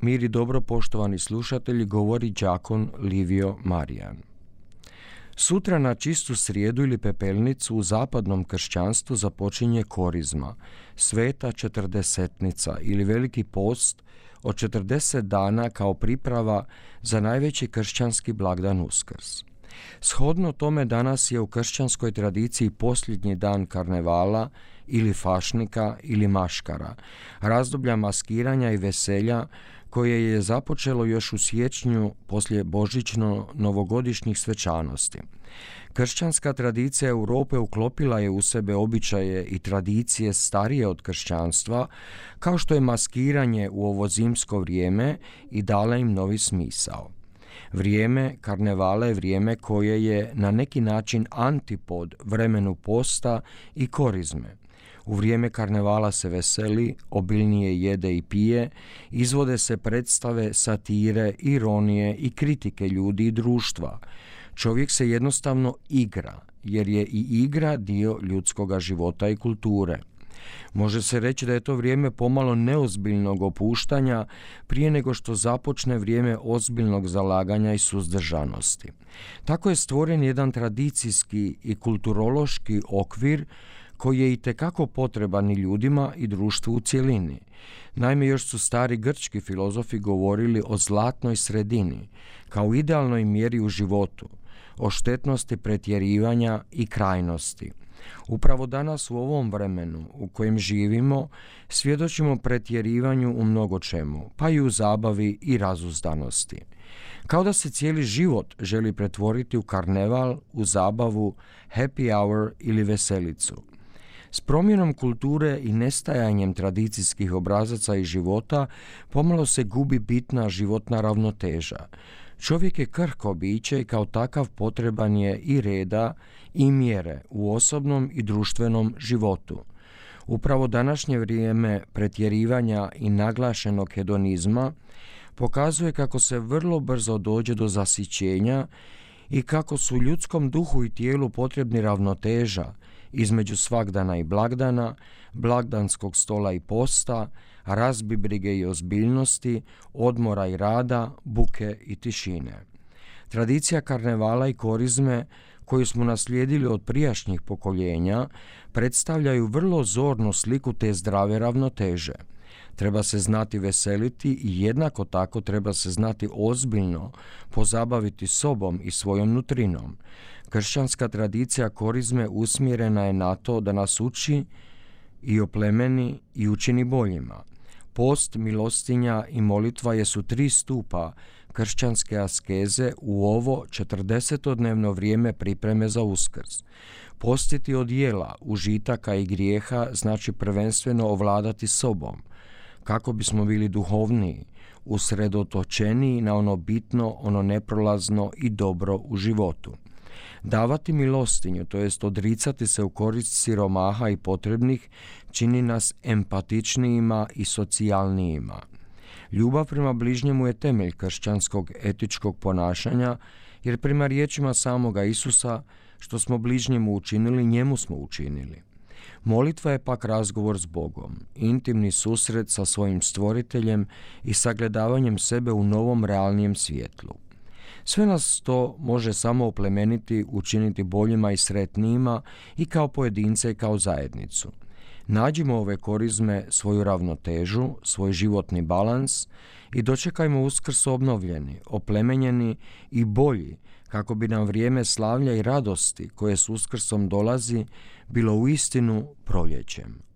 Mir i dobro poštovani slušatelji govori đakon Livio Marijan. Sutra na čistu srijedu ili pepelnicu u zapadnom kršćanstvu započinje korizma, sveta četrdesetnica ili veliki post od 40 dana kao priprava za najveći kršćanski blagdan Uskrs. Shodno tome danas je u kršćanskoj tradiciji posljednji dan karnevala ili fašnika ili maškara, razdoblja maskiranja i veselja koje je započelo još u siječnju poslije božićno-novogodišnjih svečanosti. Kršćanska tradicija Europe uklopila je u sebe običaje i tradicije starije od kršćanstva, kao što je maskiranje u ovo zimsko vrijeme i dala im novi smisao. Vrijeme karnevala je vrijeme koje je na neki način antipod vremenu posta i korizme. U vrijeme karnevala se veseli, obilnije jede i pije, izvode se predstave, satire, ironije i kritike ljudi i društva. Čovjek se jednostavno igra, jer je i igra dio ljudskoga života i kulture. Može se reći da je to vrijeme pomalo neozbiljnog opuštanja prije nego što započne vrijeme ozbiljnog zalaganja i suzdržanosti. Tako je stvoren jedan tradicijski i kulturološki okvir koji je i tekako potreban i ljudima i društvu u cjelini. Naime, još su stari grčki filozofi govorili o zlatnoj sredini, kao idealnoj mjeri u životu, o štetnosti pretjerivanja i krajnosti. Upravo danas u ovom vremenu u kojem živimo svjedočimo pretjerivanju u mnogo čemu, pa i u zabavi i razuzdanosti. Kao da se cijeli život želi pretvoriti u karneval, u zabavu, happy hour ili veselicu. S promjenom kulture i nestajanjem tradicijskih obrazaca i života pomalo se gubi bitna životna ravnoteža. Čovjek je krhko biće i kao takav potreban je i reda i mjere u osobnom i društvenom životu. Upravo današnje vrijeme pretjerivanja i naglašenog hedonizma pokazuje kako se vrlo brzo dođe do zasićenja i kako su ljudskom duhu i tijelu potrebni ravnoteža između svagdana i blagdana, blagdanskog stola i posta, razbi brige i ozbiljnosti, odmora i rada, buke i tišine. Tradicija karnevala i korizme koju smo naslijedili od prijašnjih pokoljenja predstavljaju vrlo zornu sliku te zdrave ravnoteže. Treba se znati veseliti i jednako tako treba se znati ozbiljno pozabaviti sobom i svojom nutrinom. Kršćanska tradicija korizme usmjerena je na to da nas uči i oplemeni i učini boljima. Post, milostinja i molitva jesu tri stupa kršćanske askeze u ovo 40 vrijeme pripreme za uskrs. Postiti od jela, užitaka i grijeha znači prvenstveno ovladati sobom, kako bismo bili duhovniji, usredotočeniji na ono bitno, ono neprolazno i dobro u životu. Davati milostinju, to jest odricati se u korist siromaha i potrebnih, čini nas empatičnijima i socijalnijima. Ljubav prema bližnjemu je temelj kršćanskog etičkog ponašanja, jer prema riječima samoga Isusa, što smo bližnjemu učinili, njemu smo učinili. Molitva je pak razgovor s Bogom, intimni susret sa svojim stvoriteljem i sagledavanjem sebe u novom realnijem svjetlu. Sve nas to može samo oplemeniti, učiniti boljima i sretnijima i kao pojedince i kao zajednicu. Nađimo ove korizme svoju ravnotežu, svoj životni balans i dočekajmo uskrs obnovljeni, oplemenjeni i bolji kako bi nam vrijeme slavlja i radosti koje s uskrsom dolazi bilo u istinu proljećem.